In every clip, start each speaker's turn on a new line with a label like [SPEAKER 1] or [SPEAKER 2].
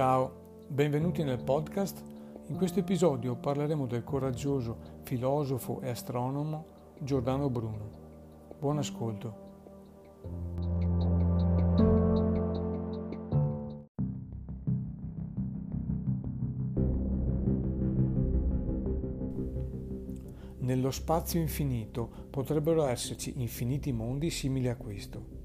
[SPEAKER 1] Ciao, benvenuti nel podcast. In questo episodio parleremo del coraggioso filosofo e astronomo Giordano Bruno. Buon ascolto. Nello spazio infinito potrebbero esserci infiniti mondi simili a questo.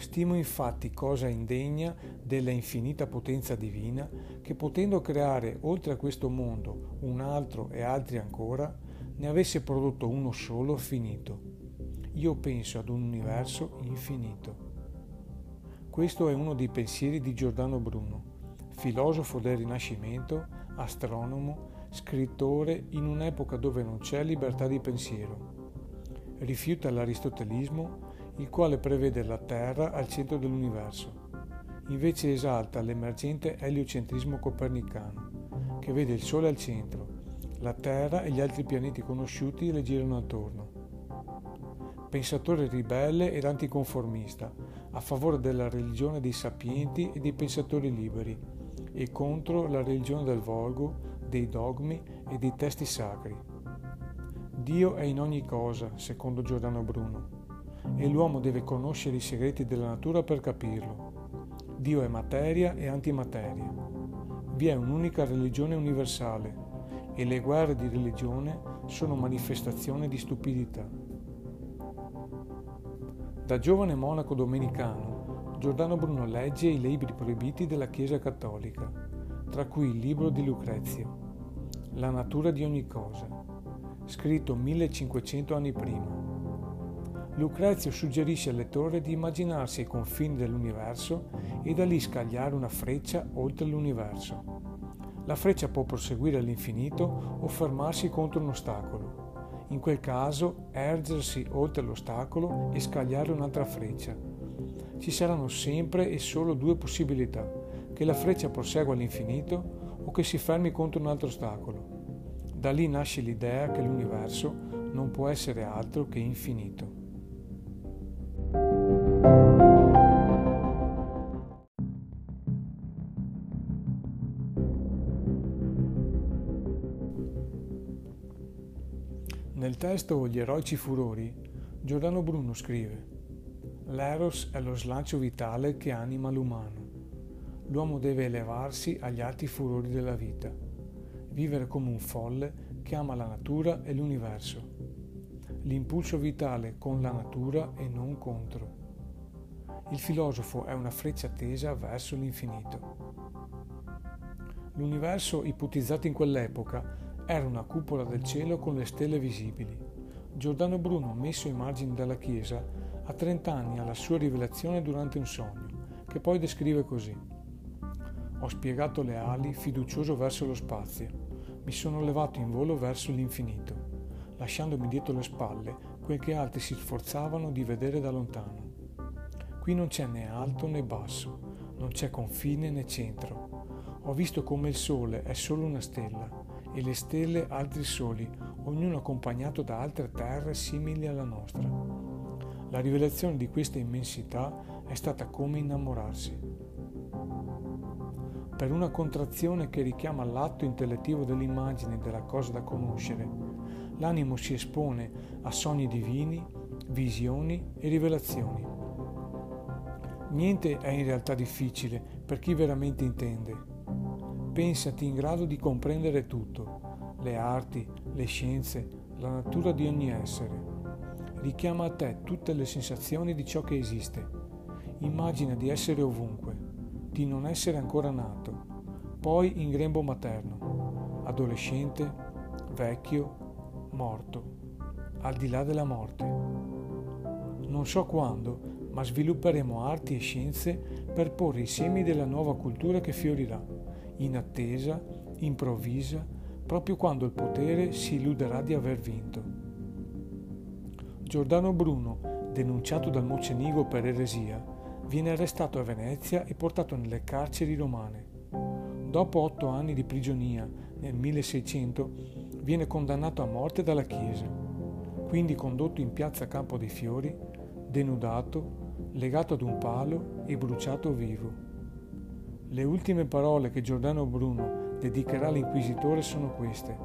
[SPEAKER 1] Stimo infatti cosa indegna della infinita potenza divina che potendo creare oltre a questo mondo un altro e altri ancora, ne avesse prodotto uno solo finito. Io penso ad un universo infinito. Questo è uno dei pensieri di Giordano Bruno, filosofo del Rinascimento, astronomo, scrittore in un'epoca dove non c'è libertà di pensiero. Rifiuta l'aristotelismo il quale prevede la Terra al centro dell'universo. Invece esalta l'emergente eliocentrismo copernicano, che vede il Sole al centro, la Terra e gli altri pianeti conosciuti le girano attorno. Pensatore ribelle ed anticonformista, a favore della religione dei sapienti e dei pensatori liberi, e contro la religione del volgo, dei dogmi e dei testi sacri. Dio è in ogni cosa, secondo Giordano Bruno e l'uomo deve conoscere i segreti della natura per capirlo. Dio è materia e antimateria. Vi è un'unica religione universale e le guerre di religione sono manifestazione di stupidità. Da giovane monaco domenicano, Giordano Bruno legge i libri proibiti della Chiesa cattolica, tra cui il libro di Lucrezio, La natura di ogni cosa, scritto 1500 anni prima Lucrezio suggerisce al lettore di immaginarsi i confini dell'universo e da lì scagliare una freccia oltre l'universo. La freccia può proseguire all'infinito o fermarsi contro un ostacolo. In quel caso ergersi oltre l'ostacolo e scagliare un'altra freccia. Ci saranno sempre e solo due possibilità, che la freccia prosegua all'infinito o che si fermi contro un altro ostacolo. Da lì nasce l'idea che l'universo non può essere altro che infinito. Testo Gli eroici furori, Giordano Bruno scrive L'eros è lo slancio vitale che anima l'umano. L'uomo deve elevarsi agli alti furori della vita, vivere come un folle che ama la natura e l'universo. L'impulso vitale con la natura e non contro. Il filosofo è una freccia tesa verso l'infinito. L'universo ipotizzato in quell'epoca era una cupola del cielo con le stelle visibili. Giordano Bruno, messo ai margini della Chiesa, a 30 anni ha la sua rivelazione durante un sogno, che poi descrive così. Ho spiegato le ali fiducioso verso lo spazio. Mi sono levato in volo verso l'infinito, lasciandomi dietro le spalle quel che altri si sforzavano di vedere da lontano. Qui non c'è né alto né basso, non c'è confine né centro. Ho visto come il sole è solo una stella e le stelle altri soli, ognuno accompagnato da altre terre simili alla nostra. La rivelazione di questa immensità è stata come innamorarsi. Per una contrazione che richiama l'atto intellettivo dell'immagine della cosa da conoscere, l'animo si espone a sogni divini, visioni e rivelazioni. Niente è in realtà difficile per chi veramente intende Pensati in grado di comprendere tutto, le arti, le scienze, la natura di ogni essere. Richiama a te tutte le sensazioni di ciò che esiste. Immagina di essere ovunque, di non essere ancora nato, poi in grembo materno, adolescente, vecchio, morto, al di là della morte. Non so quando, ma svilupperemo arti e scienze per porre i semi della nuova cultura che fiorirà inattesa, improvvisa, proprio quando il potere si illuderà di aver vinto. Giordano Bruno, denunciato dal Mocenigo per eresia, viene arrestato a Venezia e portato nelle carceri romane. Dopo otto anni di prigionia, nel 1600, viene condannato a morte dalla Chiesa, quindi condotto in piazza Campo dei Fiori, denudato, legato ad un palo e bruciato vivo. Le ultime parole che Giordano Bruno dedicherà all'inquisitore sono queste.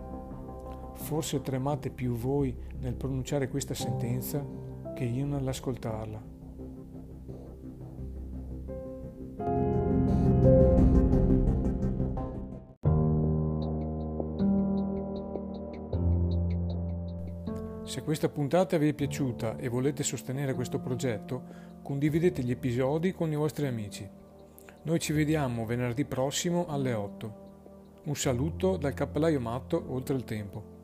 [SPEAKER 1] Forse tremate più voi nel pronunciare questa sentenza che io nell'ascoltarla. Se questa puntata vi è piaciuta e volete sostenere questo progetto, condividete gli episodi con i vostri amici. Noi ci vediamo venerdì prossimo alle 8. Un saluto dal cappellaio matto oltre il tempo.